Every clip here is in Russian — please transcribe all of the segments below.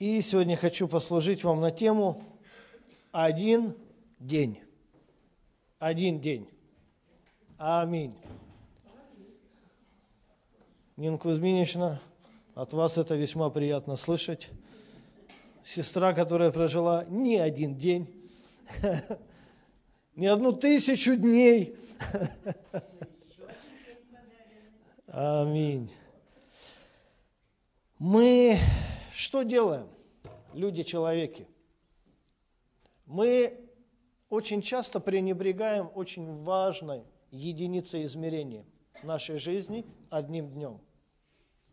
И сегодня хочу послужить вам на тему «Один день». Один день. Аминь. Нина Кузьминична, от вас это весьма приятно слышать. Сестра, которая прожила не один день, не одну тысячу дней. Аминь. Мы что делаем, люди-человеки? Мы очень часто пренебрегаем очень важной единицей измерения нашей жизни одним днем.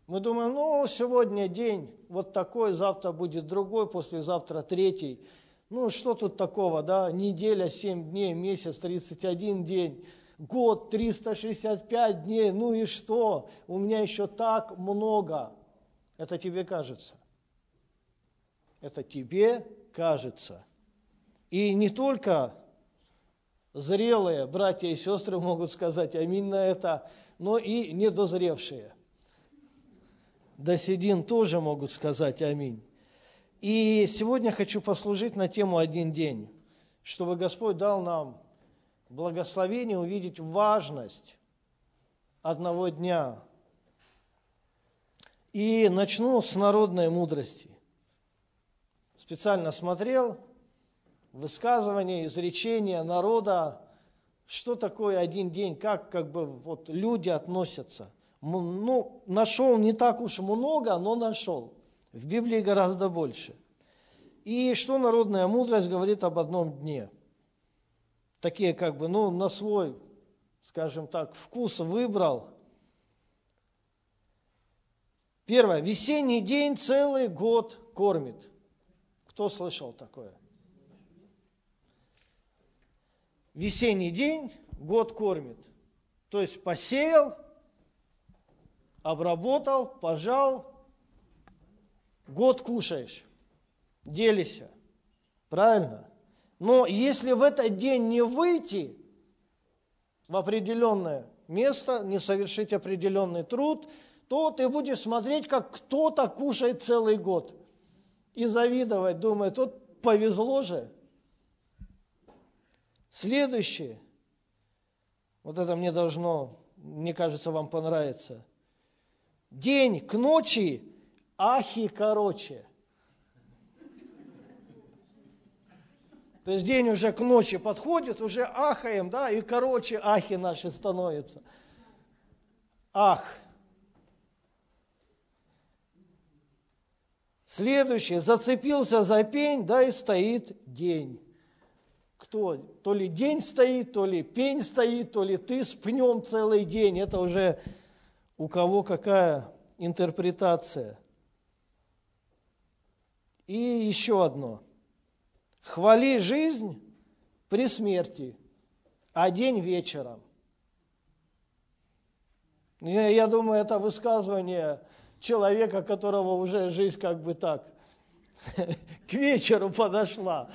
Мы думаем, ну, сегодня день вот такой, завтра будет другой, послезавтра третий. Ну, что тут такого, да? Неделя, 7 дней, месяц, 31 день, год, 365 дней. Ну и что? У меня еще так много. Это тебе кажется. Это тебе кажется. И не только зрелые братья и сестры могут сказать аминь на это, но и недозревшие. Доседин тоже могут сказать аминь. И сегодня хочу послужить на тему «Один день», чтобы Господь дал нам благословение увидеть важность одного дня, и начну с народной мудрости. Специально смотрел высказывания, изречения народа, что такое один день, как, как бы вот люди относятся. Ну, нашел не так уж много, но нашел. В Библии гораздо больше. И что народная мудрость говорит об одном дне? Такие как бы, ну, на свой, скажем так, вкус выбрал – Первое. Весенний день целый год кормит. Кто слышал такое? Весенний день год кормит. То есть посеял, обработал, пожал, год кушаешь, делися. Правильно? Но если в этот день не выйти в определенное место, не совершить определенный труд – то ты будешь смотреть, как кто-то кушает целый год. И завидовать, думая, тут повезло же. Следующее. Вот это мне должно, мне кажется, вам понравится. День к ночи, ахи короче. То есть день уже к ночи подходит, уже ахаем, да, и короче ахи наши становятся. Ах – Следующее, зацепился за пень, да и стоит день. Кто? То ли день стоит, то ли пень стоит, то ли ты с пнем целый день. Это уже у кого какая интерпретация. И еще одно. Хвали жизнь при смерти, а день вечером. Я думаю, это высказывание человека, которого уже жизнь как бы так к вечеру подошла.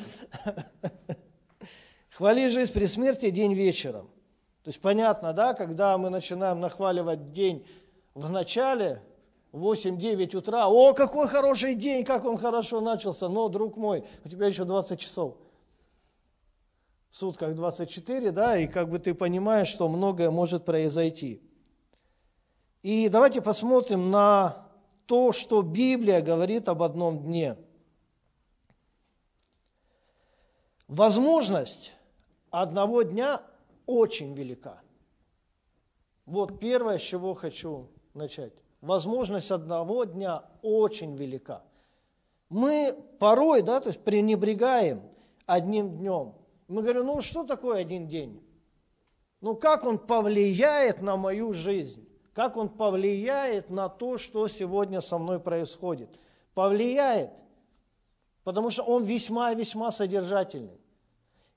Хвали жизнь при смерти день вечером. То есть понятно, да, когда мы начинаем нахваливать день в начале, 8-9 утра, о, какой хороший день, как он хорошо начался, но, друг мой, у тебя еще 20 часов. В сутках 24, да, и как бы ты понимаешь, что многое может произойти. И давайте посмотрим на то, что Библия говорит об одном дне. Возможность одного дня очень велика. Вот первое, с чего хочу начать. Возможность одного дня очень велика. Мы порой, да, то есть пренебрегаем одним днем. Мы говорим, ну что такое один день? Ну как он повлияет на мою жизнь? Как он повлияет на то, что сегодня со мной происходит. Повлияет, потому что он весьма-весьма содержательный.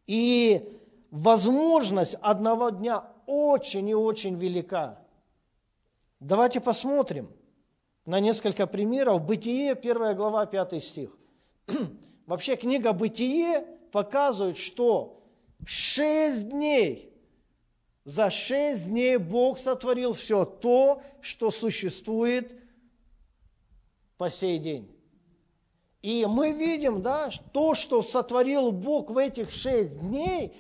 И возможность одного дня очень и очень велика. Давайте посмотрим на несколько примеров. Бытие, 1 глава, 5 стих. Вообще книга «Бытие» показывает, что шесть дней за шесть дней Бог сотворил все то, что существует по сей день. И мы видим, да, то, что сотворил Бог в этих шесть дней,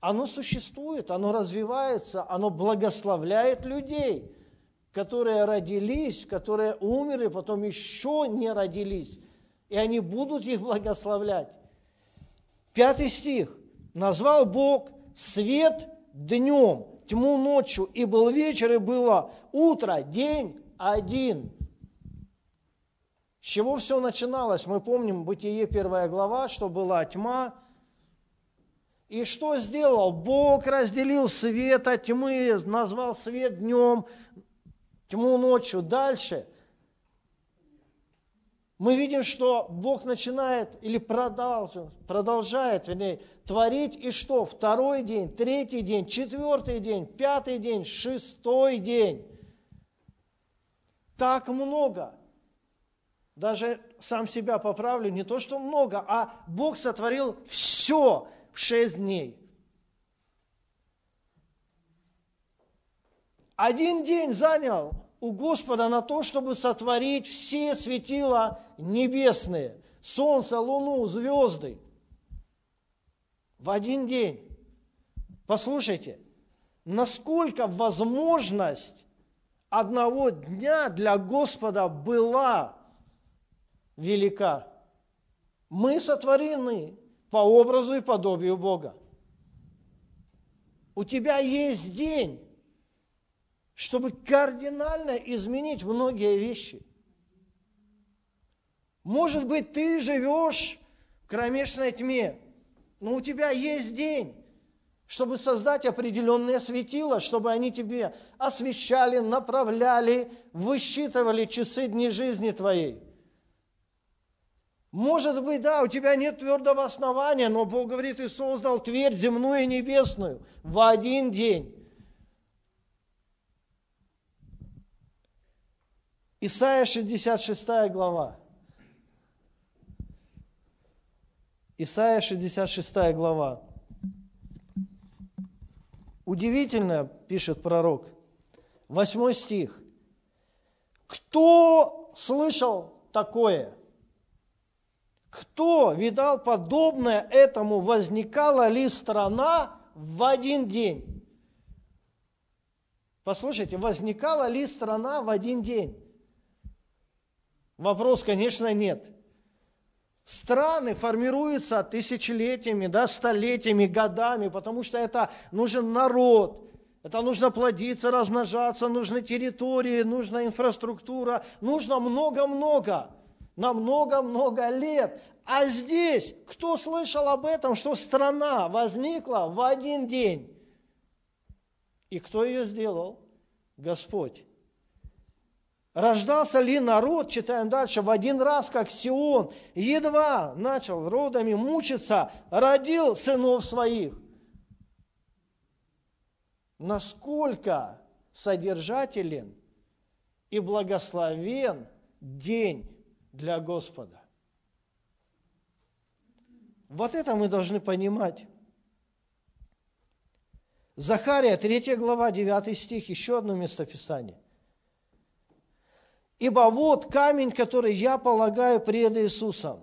оно существует, оно развивается, оно благословляет людей, которые родились, которые умерли, потом еще не родились, и они будут их благословлять. Пятый стих. «Назвал Бог свет днем, тьму ночью, и был вечер, и было утро, день один». С чего все начиналось? Мы помним Бытие первая глава, что была тьма. И что сделал? Бог разделил свет от тьмы, назвал свет днем, тьму ночью. Дальше мы видим, что Бог начинает или продолжает, вернее, творить и что? Второй день, третий день, четвертый день, пятый день, шестой день. Так много – даже сам себя поправлю, не то, что много, а Бог сотворил все в шесть дней. Один день занял у Господа на то, чтобы сотворить все светила небесные, солнце, луну, звезды. В один день. Послушайте, насколько возможность одного дня для Господа была велика. Мы сотворены по образу и подобию Бога. У тебя есть день, чтобы кардинально изменить многие вещи. Может быть, ты живешь в кромешной тьме, но у тебя есть день, чтобы создать определенные светила, чтобы они тебе освещали, направляли, высчитывали часы дней жизни твоей – может быть, да, у тебя нет твердого основания, но Бог говорит, и создал твердь земную и небесную в один день. Исайя 66 глава. Исайя 66 глава. Удивительно, пишет пророк, восьмой стих. Кто слышал такое? Кто видал подобное этому? Возникала ли страна в один день? Послушайте, возникала ли страна в один день? Вопрос, конечно, нет. Страны формируются тысячелетиями, да, столетиями, годами, потому что это нужен народ, это нужно плодиться, размножаться, нужны территории, нужна инфраструктура, нужно много-много на много-много лет. А здесь, кто слышал об этом, что страна возникла в один день? И кто ее сделал? Господь. Рождался ли народ, читаем дальше, в один раз, как Сион, едва начал родами мучиться, родил сынов своих. Насколько содержателен и благословен день для Господа. Вот это мы должны понимать. Захария, 3 глава, 9 стих, еще одно местописание. «Ибо вот камень, который я полагаю пред Иисусом.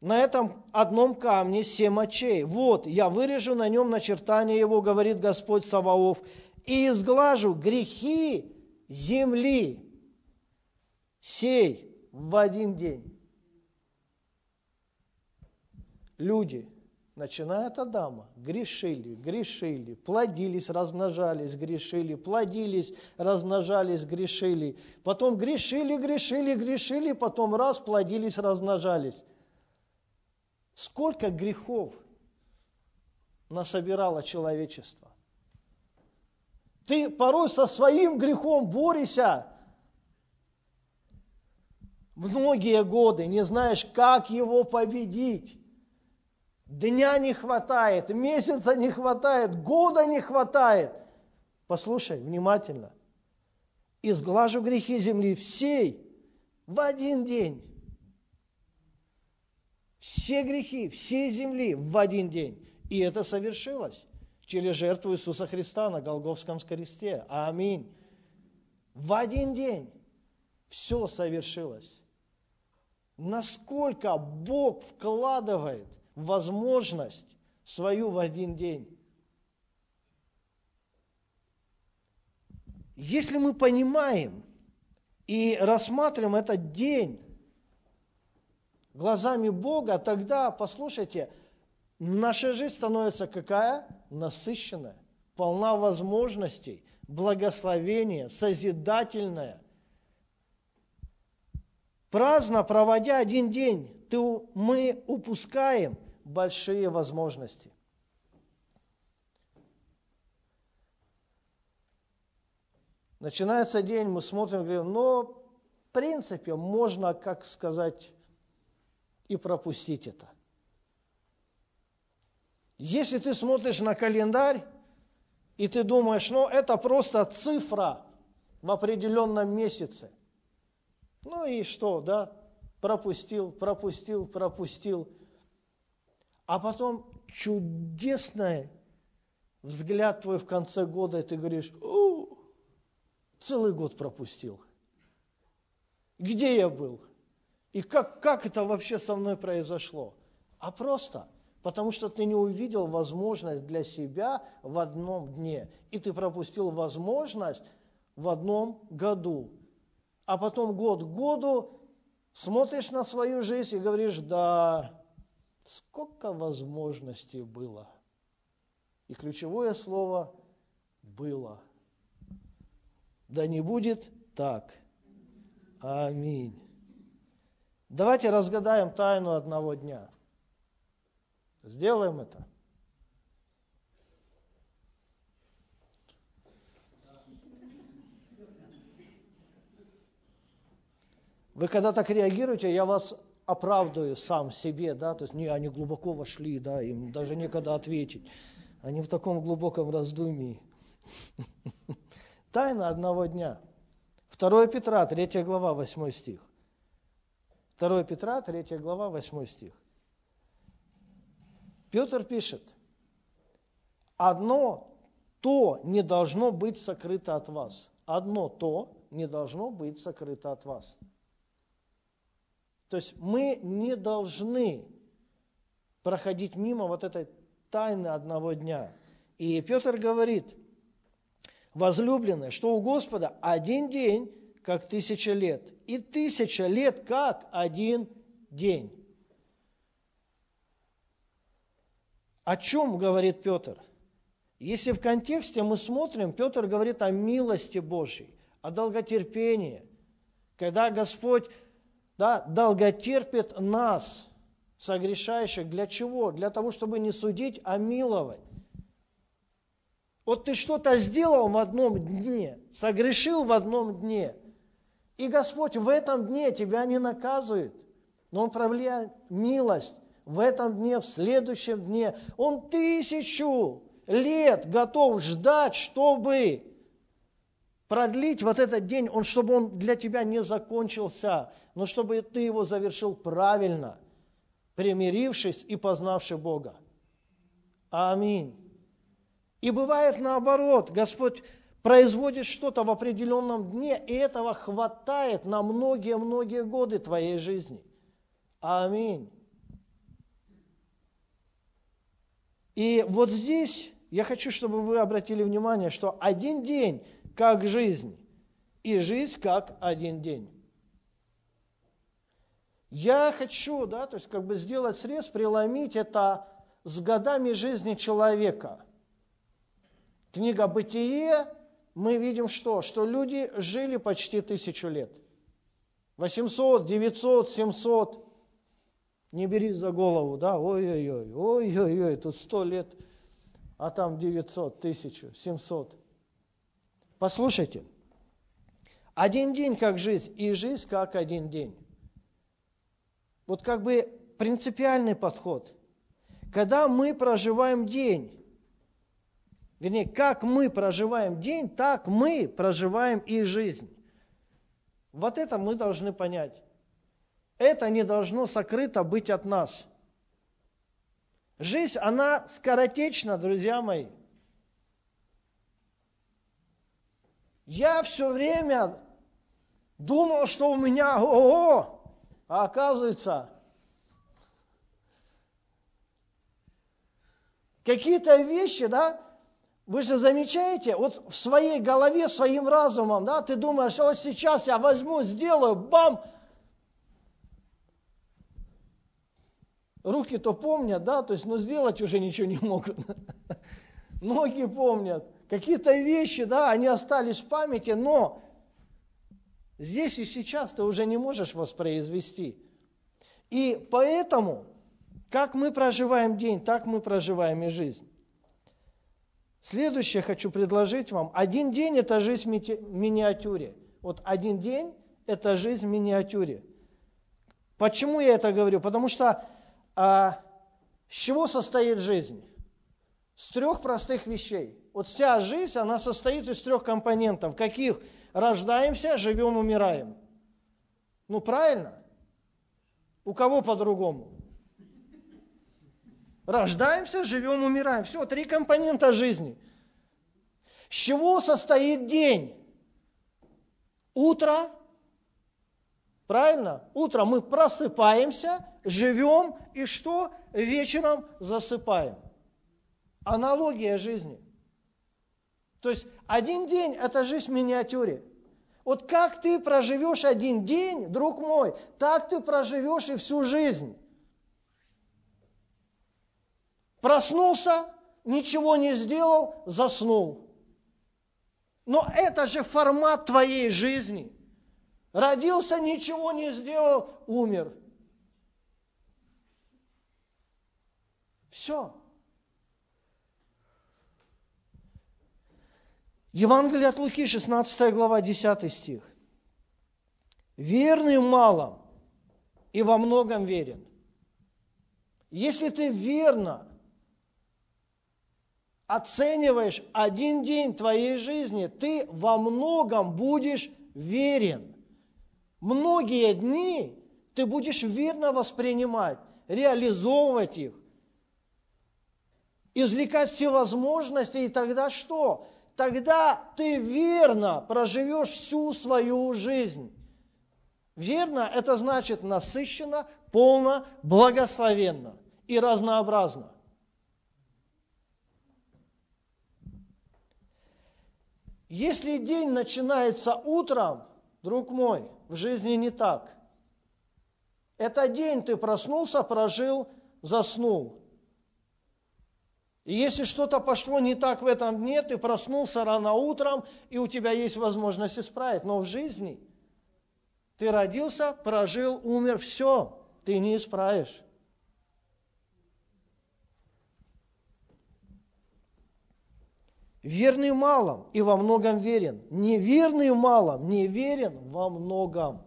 На этом одном камне семь очей. Вот, я вырежу на нем начертание его, говорит Господь Саваоф, и изглажу грехи земли сей в один день. Люди, начиная от Адама, грешили, грешили, плодились, размножались, грешили, плодились, размножались, грешили. Потом грешили, грешили, грешили, потом раз, плодились, размножались. Сколько грехов насобирало человечество? Ты порой со своим грехом борешься, многие годы, не знаешь, как его победить. Дня не хватает, месяца не хватает, года не хватает. Послушай внимательно. Изглажу грехи земли всей в один день. Все грехи всей земли в один день. И это совершилось через жертву Иисуса Христа на Голговском кресте. Аминь. В один день все совершилось. насколько Бог вкладывает возможность свою в один день. Если мы понимаем и рассматриваем этот день глазами Бога, тогда, послушайте, наша жизнь становится какая? Насыщенная, полна возможностей, благословения, созидательная. Праздно проводя один день, ты, мы упускаем большие возможности. Начинается день, мы смотрим, говорим, ну, в принципе, можно, как сказать, и пропустить это. Если ты смотришь на календарь, и ты думаешь, ну, это просто цифра в определенном месяце. Ну и что, да? Пропустил, пропустил, пропустил. А потом чудесный взгляд твой в конце года, и ты говоришь, О, целый год пропустил. Где я был? И как, как это вообще со мной произошло? А просто потому что ты не увидел возможность для себя в одном дне, и ты пропустил возможность в одном году. А потом год к году смотришь на свою жизнь и говоришь, да, сколько возможностей было. И ключевое слово «было». Да не будет так. Аминь. Давайте разгадаем тайну одного дня. Сделаем это. Вы когда так реагируете, я вас оправдываю сам себе, да, то есть не, они глубоко вошли, да, им даже некогда ответить. Они в таком глубоком раздумии. Тайна одного дня. 2 Петра, 3 глава, 8 стих. 2 Петра, 3 глава, 8 стих. Петр пишет, одно то не должно быть сокрыто от вас. Одно то не должно быть сокрыто от вас. То есть мы не должны проходить мимо вот этой тайны одного дня. И Петр говорит, возлюбленные, что у Господа один день, как тысяча лет, и тысяча лет, как один день. О чем говорит Петр? Если в контексте мы смотрим, Петр говорит о милости Божьей, о долготерпении, когда Господь да, долготерпит нас, согрешающих, для чего? Для того, чтобы не судить, а миловать. Вот ты что-то сделал в одном дне, согрешил в одном дне, и Господь в этом дне тебя не наказывает, но Он проявляет милость в этом дне, в следующем дне. Он тысячу лет готов ждать, чтобы продлить вот этот день, он, чтобы он для тебя не закончился, но чтобы ты его завершил правильно, примирившись и познавший Бога. Аминь. И бывает наоборот, Господь производит что-то в определенном дне, и этого хватает на многие-многие годы твоей жизни. Аминь. И вот здесь я хочу, чтобы вы обратили внимание, что один день как жизнь, и жизнь как один день. Я хочу, да, то есть как бы сделать срез, преломить это с годами жизни человека. Книга «Бытие», мы видим что? Что люди жили почти тысячу лет. 800, 900, 700. Не бери за голову, да, ой-ой-ой, ой-ой-ой, тут сто лет, а там 900, 1000, 700. Послушайте, один день как жизнь, и жизнь как один день. Вот как бы принципиальный подход. Когда мы проживаем день, вернее, как мы проживаем день, так мы проживаем и жизнь. Вот это мы должны понять. Это не должно сокрыто быть от нас. Жизнь, она скоротечна, друзья мои. Я все время думал, что у меня ого, А оказывается, какие-то вещи, да, вы же замечаете, вот в своей голове, своим разумом, да, ты думаешь, вот сейчас я возьму, сделаю, бам, руки-то помнят, да, то есть, но сделать уже ничего не могут. Ноги помнят, какие-то вещи, да, они остались в памяти, но здесь и сейчас ты уже не можешь воспроизвести. И поэтому, как мы проживаем день, так мы проживаем и жизнь. Следующее хочу предложить вам. Один день – это жизнь в миниатюре. Вот один день – это жизнь в миниатюре. Почему я это говорю? Потому что а, с чего состоит жизнь? С трех простых вещей. Вот вся жизнь, она состоит из трех компонентов. Каких? Рождаемся, живем, умираем. Ну, правильно? У кого по-другому? Рождаемся, живем, умираем. Все, три компонента жизни. С чего состоит день? Утро. Правильно? Утром мы просыпаемся, живем и что? Вечером засыпаем. Аналогия жизни. То есть один день – это жизнь в миниатюре. Вот как ты проживешь один день, друг мой, так ты проживешь и всю жизнь. Проснулся, ничего не сделал, заснул. Но это же формат твоей жизни. Родился, ничего не сделал, умер. Все. Евангелие от Луки, 16 глава, 10 стих. «Верный в малом и во многом верен». Если ты верно оцениваешь один день твоей жизни, ты во многом будешь верен. Многие дни ты будешь верно воспринимать, реализовывать их, извлекать все возможности, и тогда что? Тогда ты верно проживешь всю свою жизнь. Верно – это значит насыщенно, полно, благословенно и разнообразно. Если день начинается утром, друг мой, в жизни не так. Это день ты проснулся, прожил, заснул. И если что-то пошло не так в этом дне, ты проснулся рано утром, и у тебя есть возможность исправить. Но в жизни ты родился, прожил, умер, все, ты не исправишь. Верный в малом и во многом верен. Неверный в малом, не верен во многом.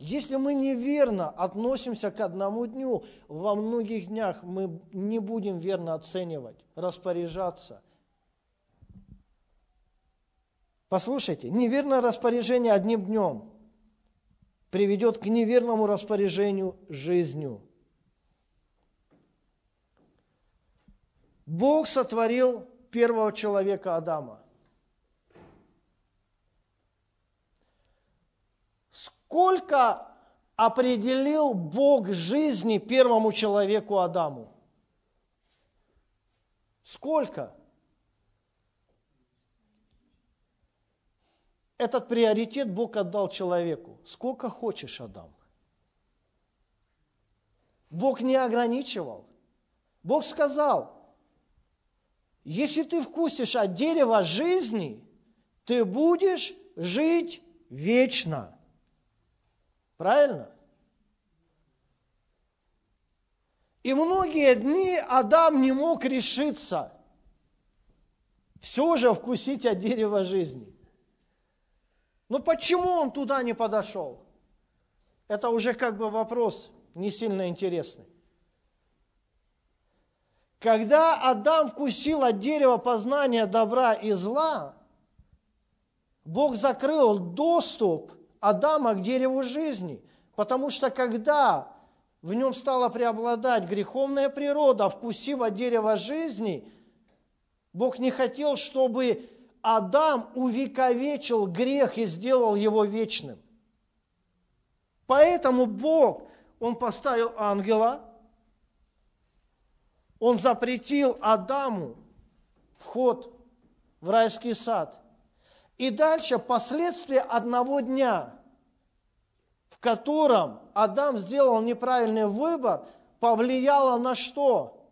Если мы неверно относимся к одному дню, во многих днях мы не будем верно оценивать, распоряжаться. Послушайте, неверное распоряжение одним днем приведет к неверному распоряжению жизнью. Бог сотворил первого человека Адама. Сколько определил Бог жизни первому человеку Адаму? Сколько? Этот приоритет Бог отдал человеку. Сколько хочешь, Адам. Бог не ограничивал. Бог сказал, если ты вкусишь от дерева жизни, ты будешь жить вечно. Правильно? И многие дни Адам не мог решиться все же вкусить от дерева жизни. Но почему он туда не подошел? Это уже как бы вопрос не сильно интересный. Когда Адам вкусил от дерева познания добра и зла, Бог закрыл доступ Адама к дереву жизни, потому что когда в нем стала преобладать греховная природа, вкусив от дерева жизни, Бог не хотел, чтобы Адам увековечил грех и сделал его вечным. Поэтому Бог, Он поставил ангела, Он запретил Адаму вход в райский сад. И дальше последствия одного дня, в котором Адам сделал неправильный выбор, повлияло на что?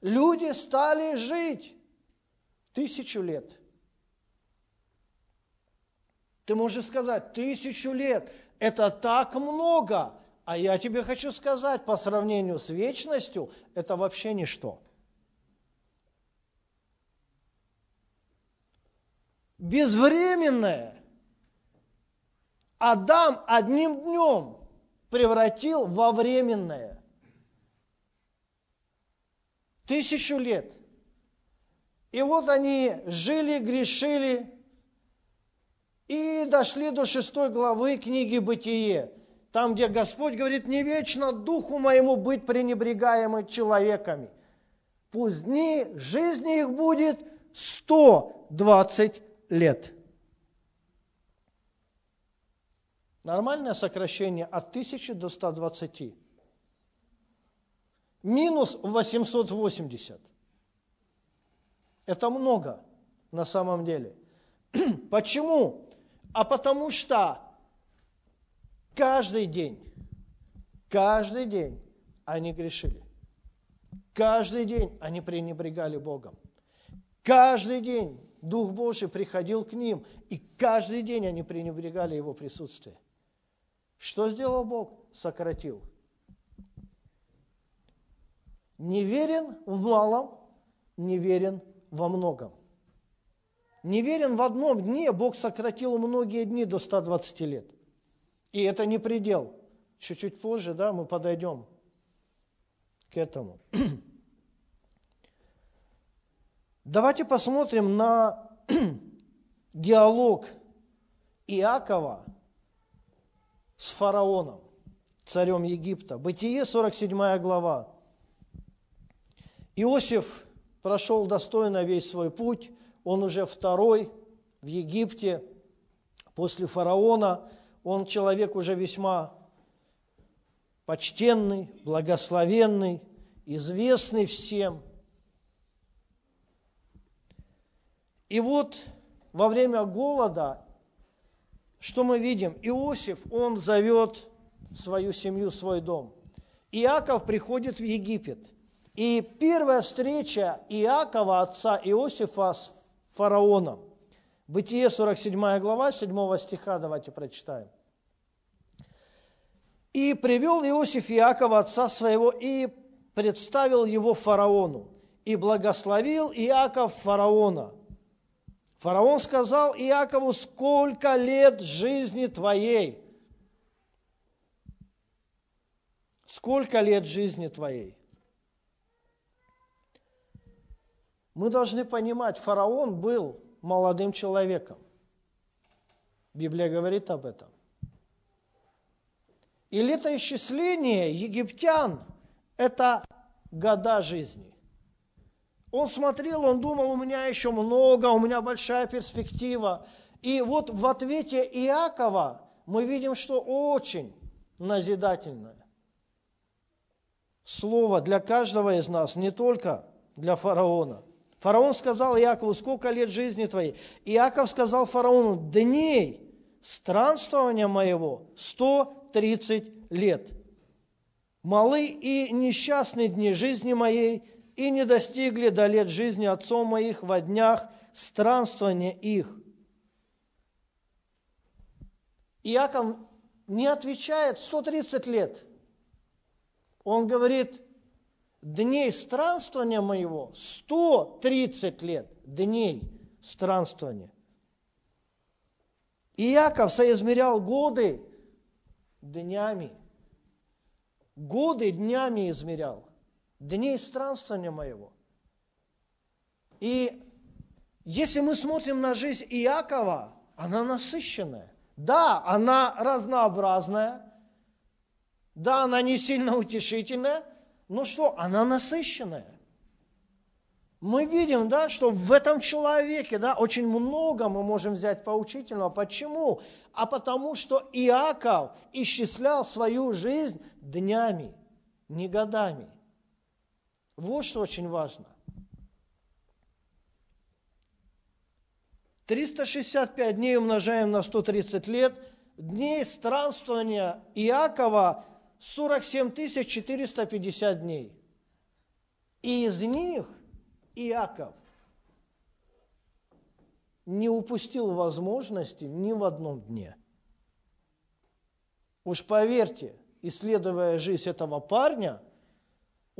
Люди стали жить тысячу лет. Ты можешь сказать, тысячу лет – это так много. А я тебе хочу сказать, по сравнению с вечностью, это вообще ничто. Безвременное Адам одним днем превратил во временное. Тысячу лет. И вот они жили, грешили и дошли до шестой главы книги «Бытие», там, где Господь говорит, не вечно духу моему быть пренебрегаемым человеками. Пусть дни жизни их будет 120 лет. Нормальное сокращение от 1000 до 120. Минус 880. Это много на самом деле. Почему? А потому что каждый день, каждый день они грешили. Каждый день они пренебрегали Богом. Каждый день Дух Божий приходил к ним, и каждый день они пренебрегали Его присутствие. Что сделал Бог? Сократил. Неверен в малом, неверен во многом. Неверен в одном дне, Бог сократил многие дни до 120 лет. И это не предел. Чуть-чуть позже, да, мы подойдем к этому. Давайте посмотрим на диалог Иакова с фараоном, царем Египта. Бытие, 47 глава. Иосиф прошел достойно весь свой путь, он уже второй в Египте после фараона, он человек уже весьма почтенный, благословенный, известный всем – И вот во время голода, что мы видим? Иосиф, он зовет свою семью, свой дом. Иаков приходит в Египет. И первая встреча Иакова, отца Иосифа с фараоном. Бытие 47 глава, 7 стиха, давайте прочитаем. «И привел Иосиф Иакова, отца своего, и представил его фараону, и благословил Иаков фараона, Фараон сказал Иакову, сколько лет жизни твоей? Сколько лет жизни твоей? Мы должны понимать, фараон был молодым человеком. Библия говорит об этом. И летоисчисление египтян – это года жизни. Он смотрел, он думал, у меня еще много, у меня большая перспектива. И вот в ответе Иакова мы видим, что очень назидательное слово для каждого из нас, не только для фараона. Фараон сказал Иакову, сколько лет жизни твоей? Иаков сказал фараону, дней странствования моего 130 лет. Малы и несчастные дни жизни моей, и не достигли до лет жизни отцов моих во днях странствования их. Иаков не отвечает 130 лет. Он говорит, дней странствования моего 130 лет, дней странствования. Иаков соизмерял годы днями. Годы днями измерял дней странствования моего. И если мы смотрим на жизнь Иакова, она насыщенная. Да, она разнообразная, да, она не сильно утешительная, но что, она насыщенная. мы видим, да, что в этом человеке да, очень много мы можем взять поучительного. Почему? А потому что Иаков исчислял свою жизнь днями, не годами. Вот что очень важно. 365 дней умножаем на 130 лет. Дней странствования Иакова 47 450 дней. И из них Иаков не упустил возможности ни в одном дне. Уж поверьте, исследуя жизнь этого парня,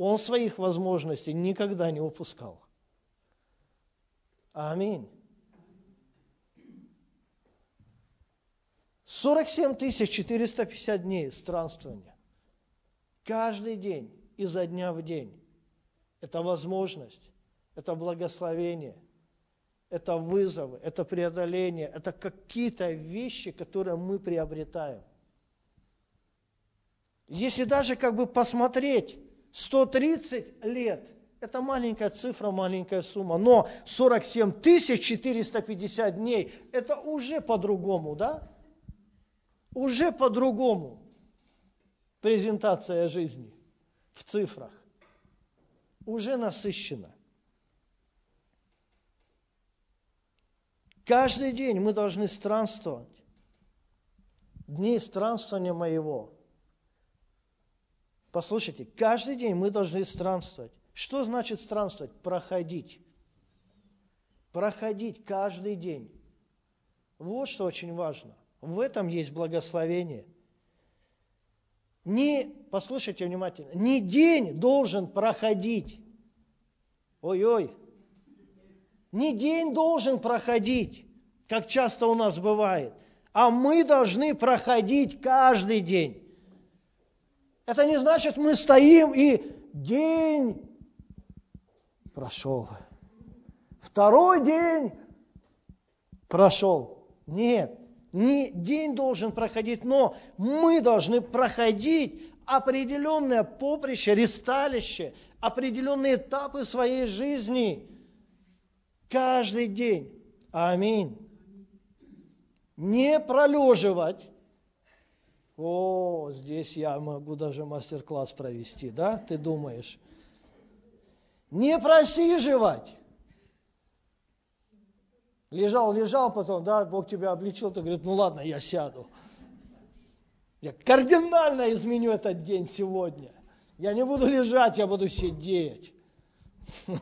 он своих возможностей никогда не упускал. Аминь. 47 450 дней странствования. Каждый день, изо дня в день. Это возможность, это благословение, это вызовы, это преодоление, это какие-то вещи, которые мы приобретаем. Если даже как бы посмотреть 130 лет, это маленькая цифра, маленькая сумма, но 47 450 дней, это уже по-другому, да? уже по-другому презентация жизни в цифрах. Уже насыщена. Каждый день мы должны странствовать. Дни странствования моего. Послушайте, каждый день мы должны странствовать. Что значит странствовать? Проходить. Проходить каждый день. Вот что очень важно. В этом есть благословение. Не, послушайте внимательно, не день должен проходить. Ой-ой. Не день должен проходить, как часто у нас бывает, а мы должны проходить каждый день. Это не значит, мы стоим и день прошел. Второй день прошел. Нет, не день должен проходить, но мы должны проходить определенное поприще, ресталище, определенные этапы своей жизни. Каждый день. Аминь. Не пролеживать. О, здесь я могу даже мастер-класс провести, да, ты думаешь? Не просиживать. Лежал, лежал, потом, да, Бог тебя обличил, ты говорит, ну ладно, я сяду. Я кардинально изменю этот день сегодня. Я не буду лежать, я буду сидеть.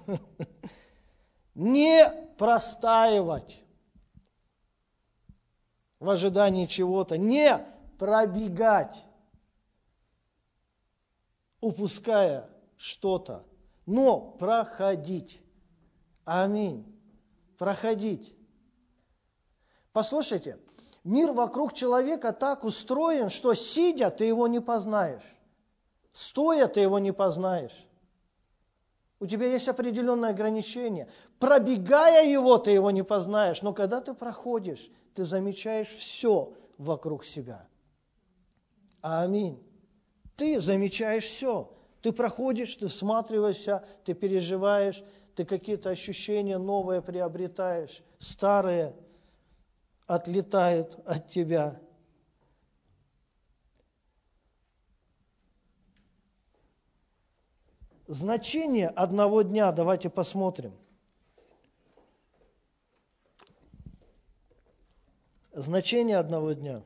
Не простаивать в ожидании чего-то, не пробегать, упуская что-то, но проходить. Аминь. Проходить. Послушайте, мир вокруг человека так устроен, что сидя ты его не познаешь, стоя ты его не познаешь. У тебя есть определенное ограничение. Пробегая его, ты его не познаешь. Но когда ты проходишь, ты замечаешь все вокруг себя. Аминь. Ты замечаешь все. Ты проходишь, ты всматриваешься, ты переживаешь, ты какие-то ощущения новые приобретаешь, старые – отлетают от тебя. Значение одного дня, давайте посмотрим. Значение одного дня.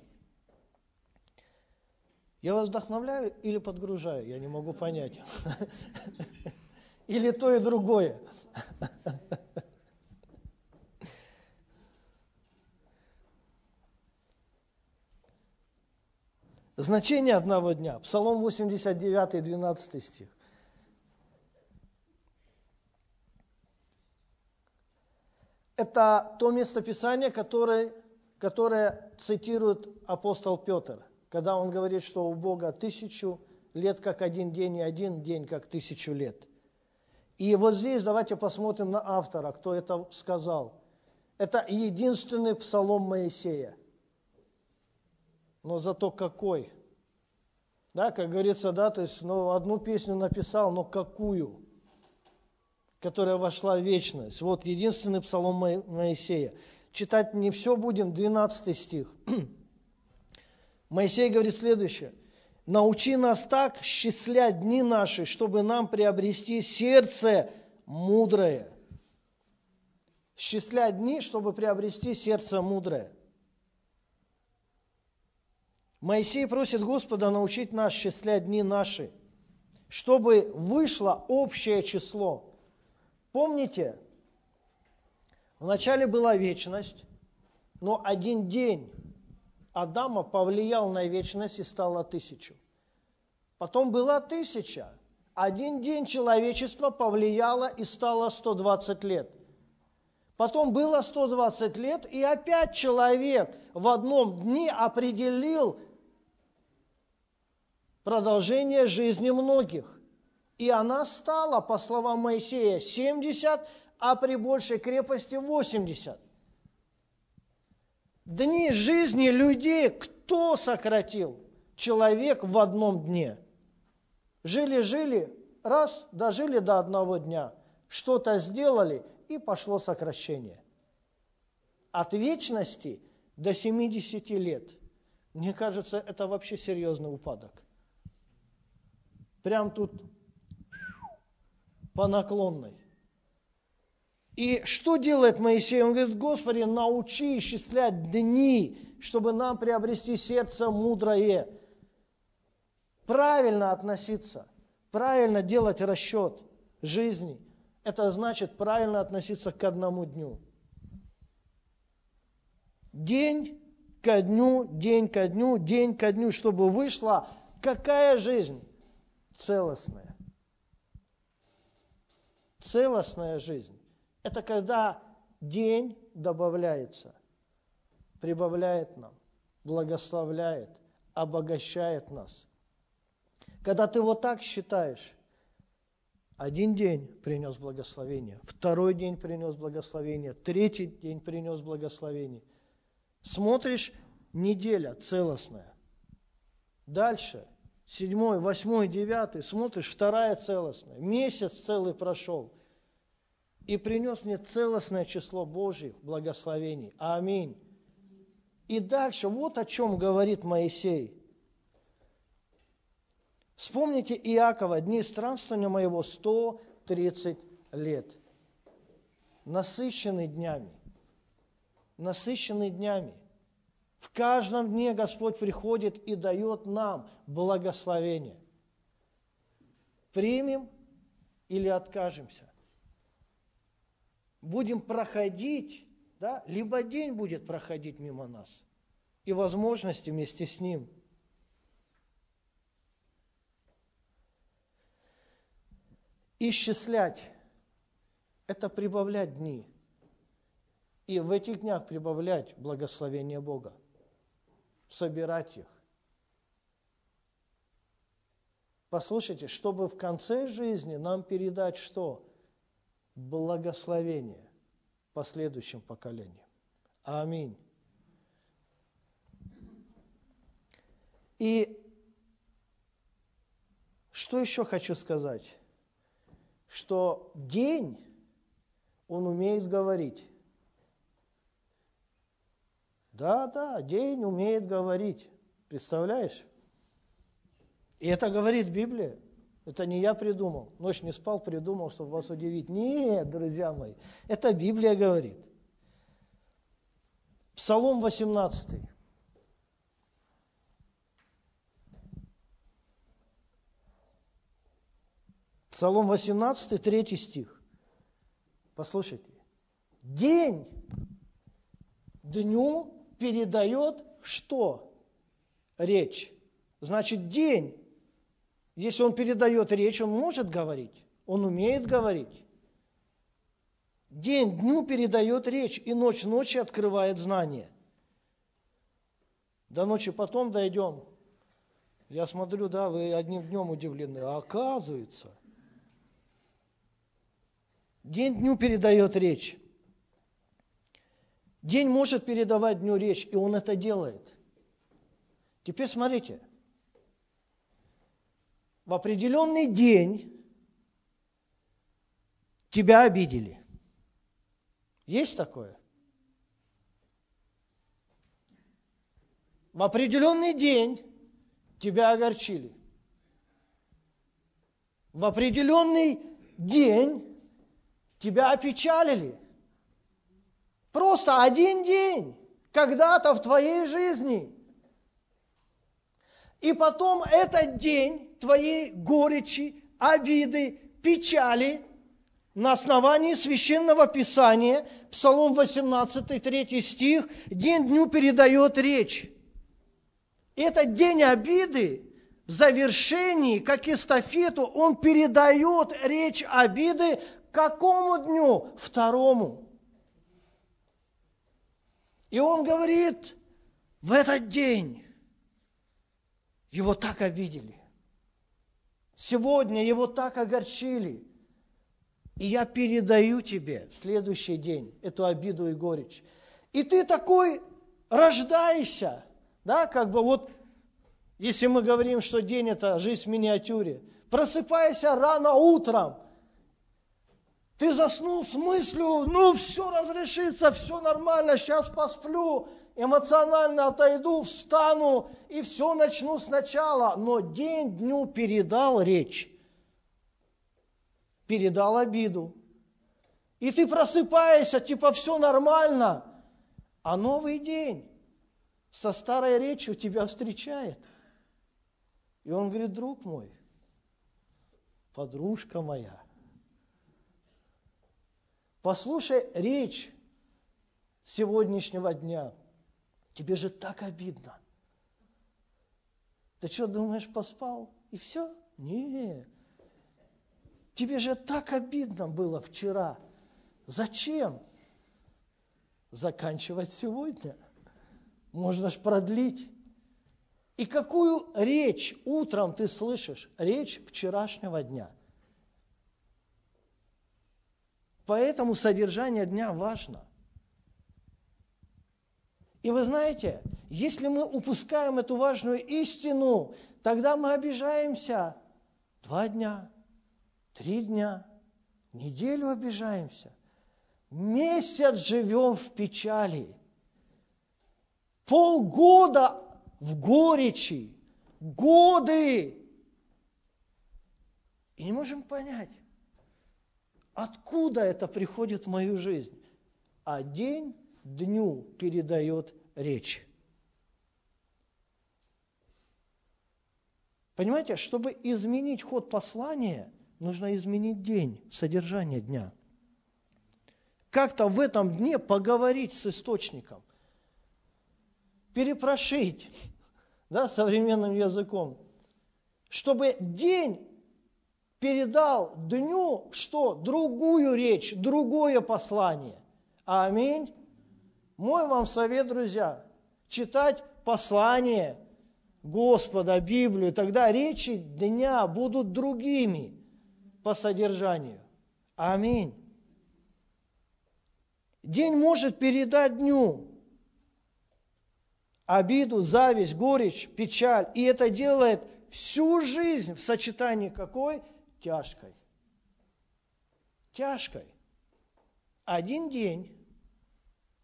Я вас вдохновляю или подгружаю? Я не могу понять. Или то и другое. Значение одного дня. Псалом 89, 12 стих. Это то местописание, которое, которое цитирует апостол Петр, когда он говорит, что у Бога тысячу лет как один день и один день как тысячу лет. И вот здесь давайте посмотрим на автора, кто это сказал. Это единственный псалом Моисея – но зато какой. Да, как говорится, да, то есть, ну, одну песню написал, но какую? которая вошла в вечность. Вот единственный псалом Моисея. Читать не все будем, 12 стих. Моисей говорит следующее. «Научи нас так счислять дни наши, чтобы нам приобрести сердце мудрое». Счислять дни, чтобы приобрести сердце мудрое. Моисей просит Господа научить нас счислять дни наши, чтобы вышло общее число. Помните, вначале была вечность, но один день Адама повлиял на вечность и стало тысячу. Потом была тысяча. Один день человечества повлияло и стало 120 лет. Потом было 120 лет, и опять человек в одном дне определил продолжение жизни многих. И она стала, по словам Моисея, 70, а при большей крепости 80. Дни жизни людей кто сократил? Человек в одном дне. Жили-жили, раз, дожили до одного дня, что-то сделали, и пошло сокращение. От вечности до 70 лет. Мне кажется, это вообще серьезный упадок. Прям тут по наклонной. И что делает Моисей? Он говорит, Господи, научи исчислять дни, чтобы нам приобрести сердце мудрое. Правильно относиться, правильно делать расчет жизни. Это значит правильно относиться к одному дню. День ко дню, день ко дню, день ко дню, чтобы вышла какая жизнь? целостная. Целостная жизнь – это когда день добавляется, прибавляет нам, благословляет, обогащает нас. Когда ты вот так считаешь, один день принес благословение, второй день принес благословение, третий день принес благословение. Смотришь, неделя целостная. Дальше – седьмой, восьмой, девятый, смотришь, вторая целостная, месяц целый прошел, и принес мне целостное число Божьих благословений. Аминь. И дальше, вот о чем говорит Моисей. Вспомните Иакова, дни странствования моего 130 лет. Насыщенный днями. Насыщенный днями. В каждом дне Господь приходит и дает нам благословение. Примем или откажемся. Будем проходить, да, либо день будет проходить мимо нас, и возможности вместе с ним. Исчислять – это прибавлять дни. И в этих днях прибавлять благословение Бога собирать их. Послушайте, чтобы в конце жизни нам передать что? Благословение последующим поколениям. Аминь. И что еще хочу сказать? Что день, он умеет говорить. Да, да, день умеет говорить. Представляешь? И это говорит Библия. Это не я придумал. Ночь не спал, придумал, чтобы вас удивить. Нет, друзья мои, это Библия говорит. Псалом 18. Псалом 18, третий стих. Послушайте. День дню передает что? Речь. Значит, день. Если он передает речь, он может говорить. Он умеет говорить. День дню передает речь, и ночь ночи открывает знание. До ночи потом дойдем. Я смотрю, да, вы одним днем удивлены. А оказывается, день дню передает речь. День может передавать дню речь, и он это делает. Теперь смотрите. В определенный день тебя обидели. Есть такое? В определенный день тебя огорчили. В определенный день тебя опечалили. Просто один день когда-то в твоей жизни. И потом этот день твоей горечи, обиды, печали на основании священного писания, Псалом 18, 3 стих, день дню передает речь. Этот день обиды в завершении, как эстафету, он передает речь обиды какому дню? Второму. И он говорит, в этот день его так обидели. Сегодня его так огорчили. И я передаю тебе следующий день эту обиду и горечь. И ты такой рождаешься, да, как бы вот, если мы говорим, что день – это жизнь в миниатюре, просыпайся рано утром, ты заснул с мыслью, ну все разрешится, все нормально, сейчас посплю, эмоционально отойду, встану и все начну сначала. Но день дню передал речь, передал обиду. И ты просыпаешься, типа все нормально, а новый день со старой речью тебя встречает. И он говорит, друг мой, подружка моя, послушай речь сегодняшнего дня – Тебе же так обидно. Ты что, думаешь, поспал и все? Не. Тебе же так обидно было вчера. Зачем? Заканчивать сегодня. Можно ж продлить. И какую речь утром ты слышишь? Речь вчерашнего дня. Поэтому содержание дня важно – и вы знаете, если мы упускаем эту важную истину, тогда мы обижаемся два дня, три дня, неделю обижаемся, месяц живем в печали, полгода в горечи, годы. И не можем понять, откуда это приходит в мою жизнь. А день дню передает речь. Понимаете, чтобы изменить ход послания, нужно изменить день, содержание дня. Как-то в этом дне поговорить с источником, перепрошить, да, современным языком, чтобы день передал дню что? Другую речь, другое послание. Аминь. Мой вам совет, друзья, читать послание Господа, Библию, тогда речи дня будут другими по содержанию. Аминь. День может передать дню обиду, зависть, горечь, печаль. И это делает всю жизнь в сочетании какой? Тяжкой. Тяжкой. Один день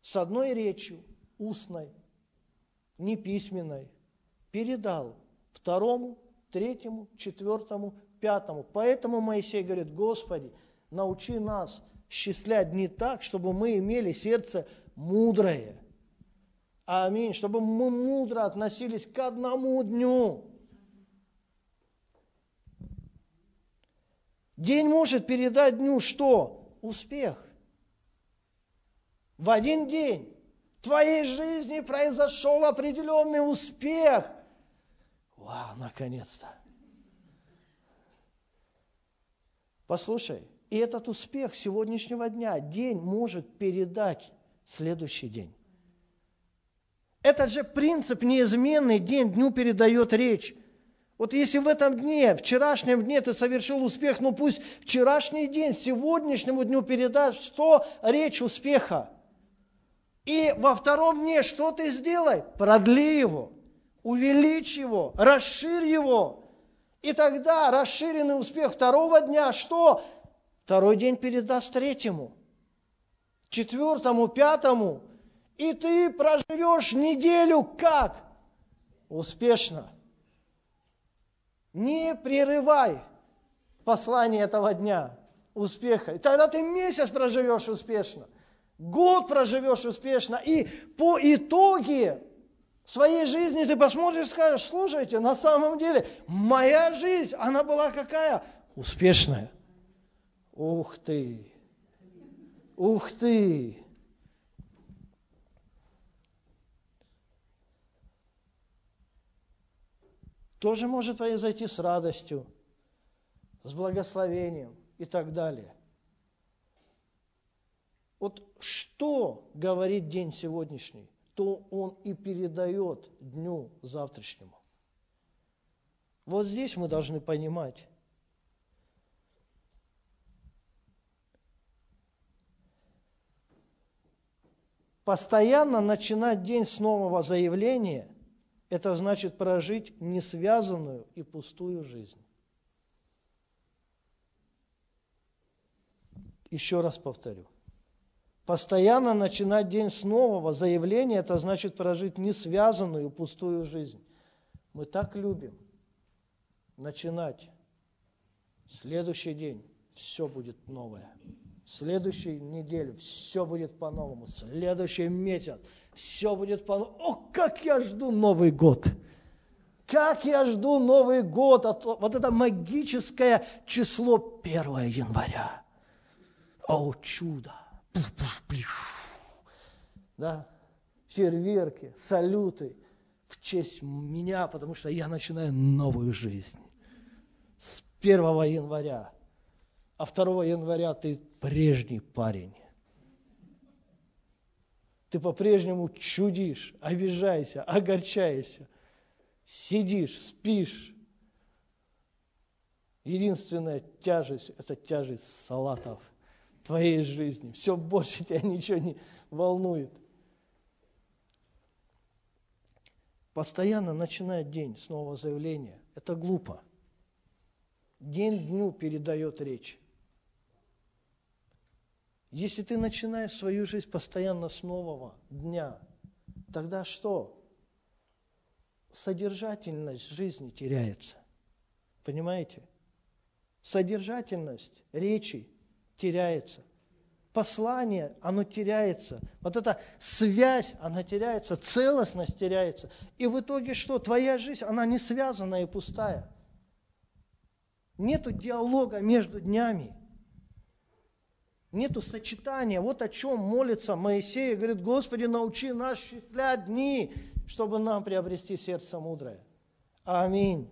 с одной речью, устной, не письменной, передал второму, третьему, четвертому, пятому. Поэтому Моисей говорит, Господи, научи нас счислять дни так, чтобы мы имели сердце мудрое. Аминь. Чтобы мы мудро относились к одному дню. День может передать дню что? Успех в один день в твоей жизни произошел определенный успех. Вау, наконец-то. Послушай, и этот успех сегодняшнего дня, день может передать следующий день. Этот же принцип неизменный день дню передает речь. Вот если в этом дне, вчерашнем дне ты совершил успех, ну пусть вчерашний день сегодняшнему дню передашь, что речь успеха – и во втором дне что ты сделай? Продли его, увеличь его, расширь его. И тогда расширенный успех второго дня что? второй день передаст третьему, четвертому, пятому, и ты проживешь неделю как? Успешно. Не прерывай послание этого дня успеха. И тогда ты месяц проживешь успешно, год проживешь успешно, и по итоге своей жизни ты посмотришь и скажешь, слушайте, на самом деле моя жизнь, она была какая? Успешная. Ух ты! Ух ты! Тоже может произойти с радостью, с благословением и так далее. Вот что говорит день сегодняшний, то он и передает дню завтрашнему. Вот здесь мы должны понимать, Постоянно начинать день с нового заявления – это значит прожить несвязанную и пустую жизнь. Еще раз повторю. Постоянно начинать день с нового заявления – это значит прожить несвязанную пустую жизнь. Мы так любим начинать. Следующий день все будет новое. Следующую неделю все будет по-новому. Следующий месяц все будет по-новому. О, как я жду Новый год! Как я жду Новый год! Вот это магическое число 1 января. О, чудо! Да? Фейерверки, салюты в честь меня, потому что я начинаю новую жизнь. С 1 января а 2 января ты прежний парень. Ты по-прежнему чудишь, обижаешься, огорчаешься, сидишь, спишь. Единственная тяжесть – это тяжесть салатов твоей жизни. Все больше тебя ничего не волнует. Постоянно начинает день с нового заявления. Это глупо. День дню передает речь. Если ты начинаешь свою жизнь постоянно с нового дня, тогда что? Содержательность жизни теряется. Понимаете? Содержательность речи теряется. Послание, оно теряется. Вот эта связь, она теряется, целостность теряется. И в итоге что? Твоя жизнь, она не связанная и пустая. Нету диалога между днями. Нету сочетания. Вот о чем молится Моисей. Говорит, Господи, научи нас счислять дни, чтобы нам приобрести сердце мудрое. Аминь.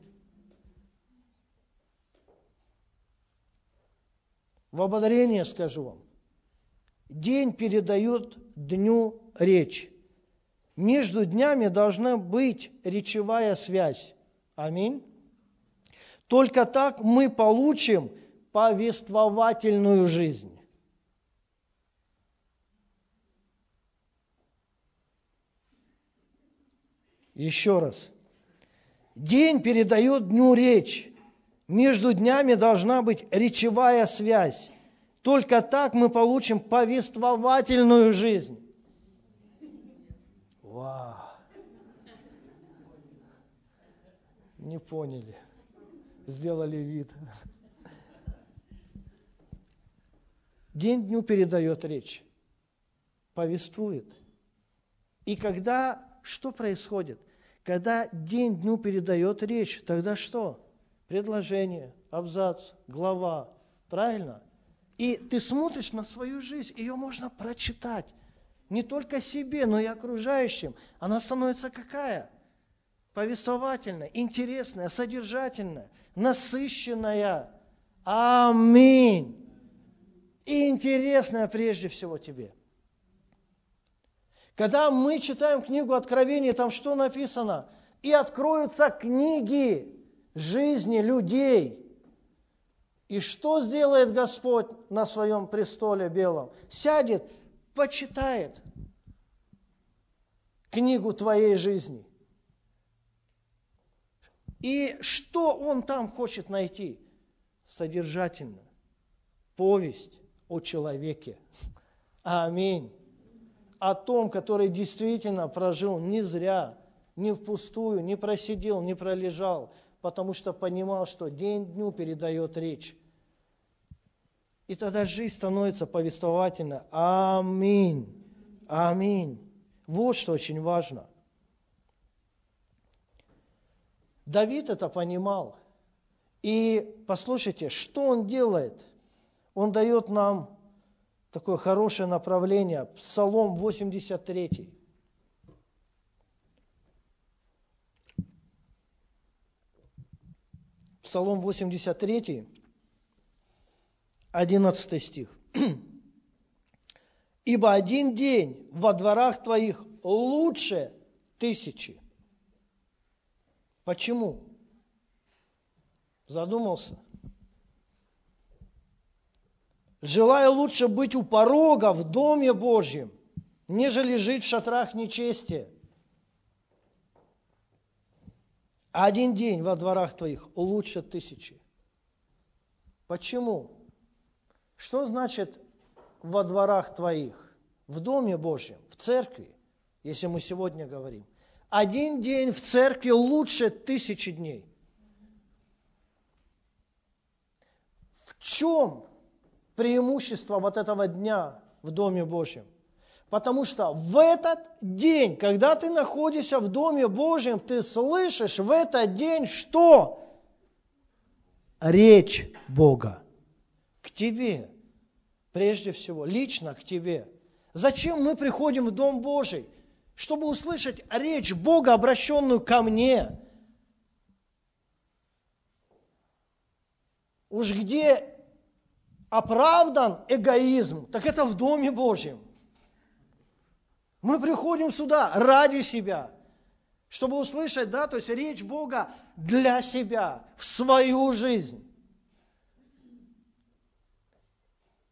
В ободрение скажу вам. День передает дню речь. Между днями должна быть речевая связь. Аминь. Только так мы получим повествовательную жизнь. Еще раз. День передает дню речь. Между днями должна быть речевая связь. Только так мы получим повествовательную жизнь. Вау. Не поняли. Сделали вид. День дню передает речь, повествует. И когда что происходит? Когда день дню передает речь, тогда что? Предложение, абзац, глава. Правильно? И ты смотришь на свою жизнь, ее можно прочитать. Не только себе, но и окружающим. Она становится какая? Повествовательная, интересная, содержательная, насыщенная. Аминь. И интересная прежде всего тебе. Когда мы читаем книгу Откровения, там что написано? И откроются книги жизни людей. И что сделает Господь на своем престоле белом? Сядет, почитает книгу твоей жизни. И что он там хочет найти? Содержательно, повесть о человеке. Аминь. О том, который действительно прожил не зря, не впустую, не просидел, не пролежал, потому что понимал, что день дню передает речь. И тогда жизнь становится повествовательной. Аминь. Аминь. Вот что очень важно. Давид это понимал. И послушайте, что он делает? Он дает нам такое хорошее направление. Псалом 83. Псалом 83, 11 стих. «Ибо один день во дворах твоих лучше тысячи». Почему? Задумался? Желаю лучше быть у порога в Доме Божьем, нежели жить в шатрах нечестия. Один день во дворах твоих лучше тысячи. Почему? Что значит во дворах твоих? В Доме Божьем, в церкви, если мы сегодня говорим. Один день в церкви лучше тысячи дней. В чем преимущество вот этого дня в Доме Божьем? Потому что в этот день, когда ты находишься в Доме Божьем, ты слышишь в этот день что? Речь Бога к тебе, прежде всего, лично к тебе. Зачем мы приходим в Дом Божий? Чтобы услышать речь Бога, обращенную ко мне. Уж где оправдан эгоизм, так это в Доме Божьем. Мы приходим сюда ради себя, чтобы услышать, да, то есть речь Бога для себя, в свою жизнь.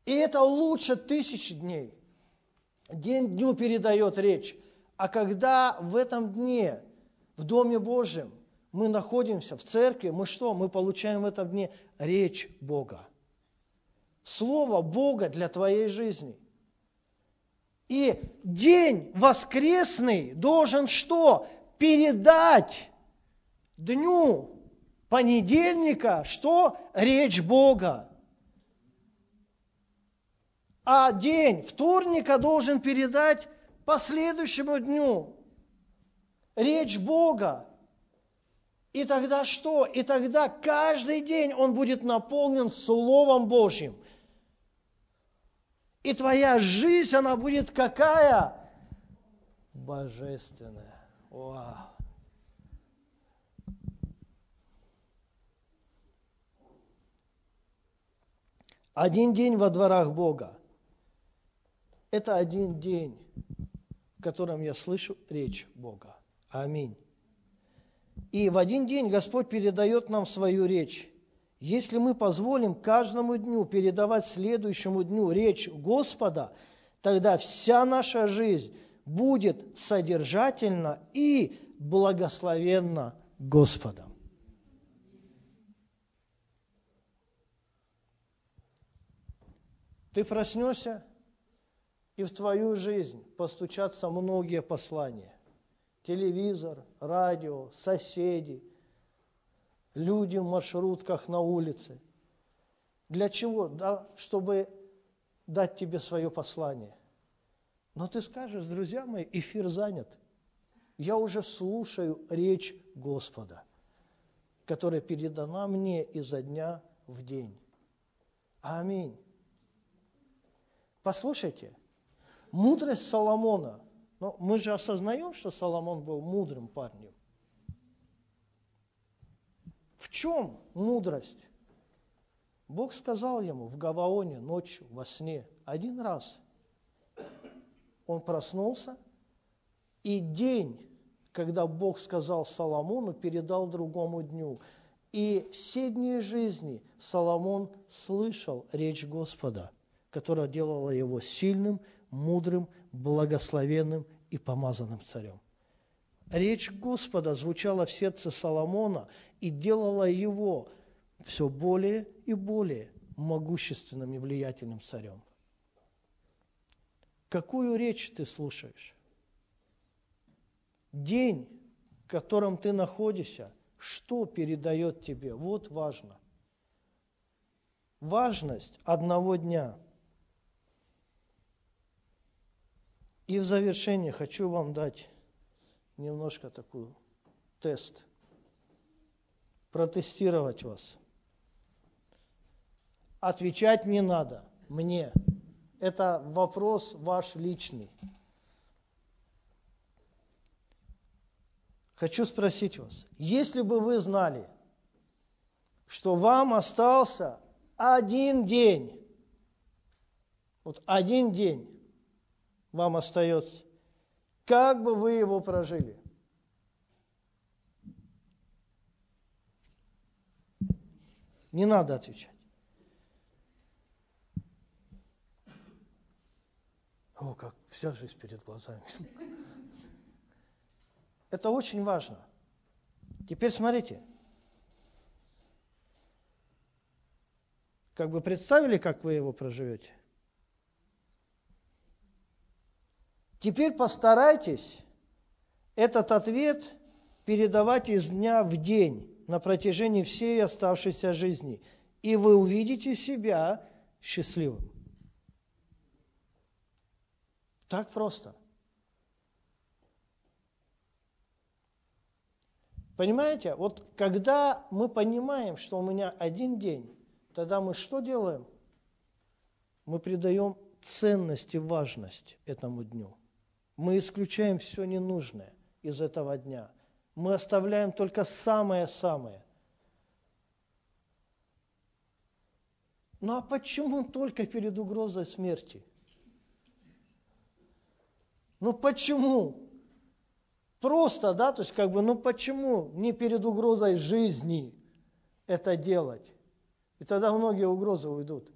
И это лучше тысячи дней. День дню передает речь. А когда в этом дне, в Доме Божьем, мы находимся в церкви, мы что? Мы получаем в этом дне речь Бога. Слово Бога для твоей жизни. И день воскресный должен что? Передать дню понедельника, что? Речь Бога. А день вторника должен передать последующему дню речь Бога. И тогда что? И тогда каждый день он будет наполнен Словом Божьим. И твоя жизнь, она будет какая? Божественная. Вау. Один день во дворах Бога. Это один день, в котором я слышу речь Бога. Аминь. И в один день Господь передает нам свою речь. Если мы позволим каждому дню передавать следующему дню речь Господа, тогда вся наша жизнь будет содержательна и благословенна Господом. Ты проснешься и в твою жизнь постучатся многие послания. Телевизор, радио, соседи, люди в маршрутках на улице. Для чего? Да, чтобы дать тебе свое послание. Но ты скажешь, друзья мои, эфир занят. Я уже слушаю речь Господа, которая передана мне изо дня в день. Аминь. Послушайте, Мудрость Соломона. Но мы же осознаем, что Соломон был мудрым парнем. В чем мудрость? Бог сказал ему в Гаваоне ночью, во сне, один раз. Он проснулся, и день, когда Бог сказал Соломону, передал другому дню. И все дни жизни Соломон слышал речь Господа, которая делала его сильным, мудрым, благословенным и помазанным царем. Речь Господа звучала в сердце Соломона и делала его все более и более могущественным и влиятельным царем. Какую речь ты слушаешь? День, в котором ты находишься, что передает тебе? Вот важно. Важность одного дня. И в завершение хочу вам дать немножко такую тест, протестировать вас. Отвечать не надо мне. Это вопрос ваш личный. Хочу спросить вас, если бы вы знали, что вам остался один день, вот один день вам остается, как бы вы его прожили? Не надо отвечать. О, как вся жизнь перед глазами. Это очень важно. Теперь смотрите. Как бы представили, как вы его проживете? Теперь постарайтесь этот ответ передавать из дня в день на протяжении всей оставшейся жизни, и вы увидите себя счастливым. Так просто – Понимаете, вот когда мы понимаем, что у меня один день, тогда мы что делаем? Мы придаем ценность и важность этому дню. Мы исключаем все ненужное из этого дня. Мы оставляем только самое-самое. Ну а почему только перед угрозой смерти? Ну почему? Просто, да, то есть как бы, ну почему не перед угрозой жизни это делать? И тогда многие угрозы уйдут.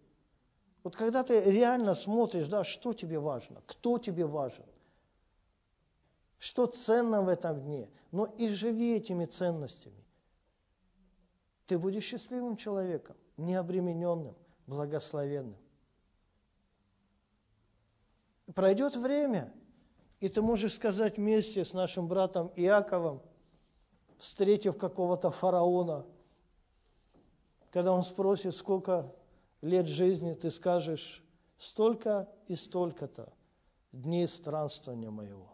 Вот когда ты реально смотришь, да, что тебе важно, кто тебе важен, что ценно в этом дне, но и живи этими ценностями. Ты будешь счастливым человеком, необремененным, благословенным. Пройдет время – и ты можешь сказать вместе с нашим братом Иаковом, встретив какого-то фараона, когда он спросит, сколько лет жизни, ты скажешь, столько и столько-то дней странствования моего.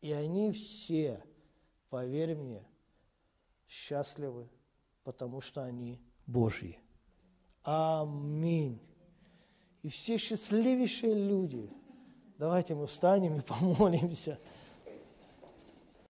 И они все, поверь мне, счастливы, потому что они Божьи. Аминь. И все счастливейшие люди – Давайте мы встанем и помолимся.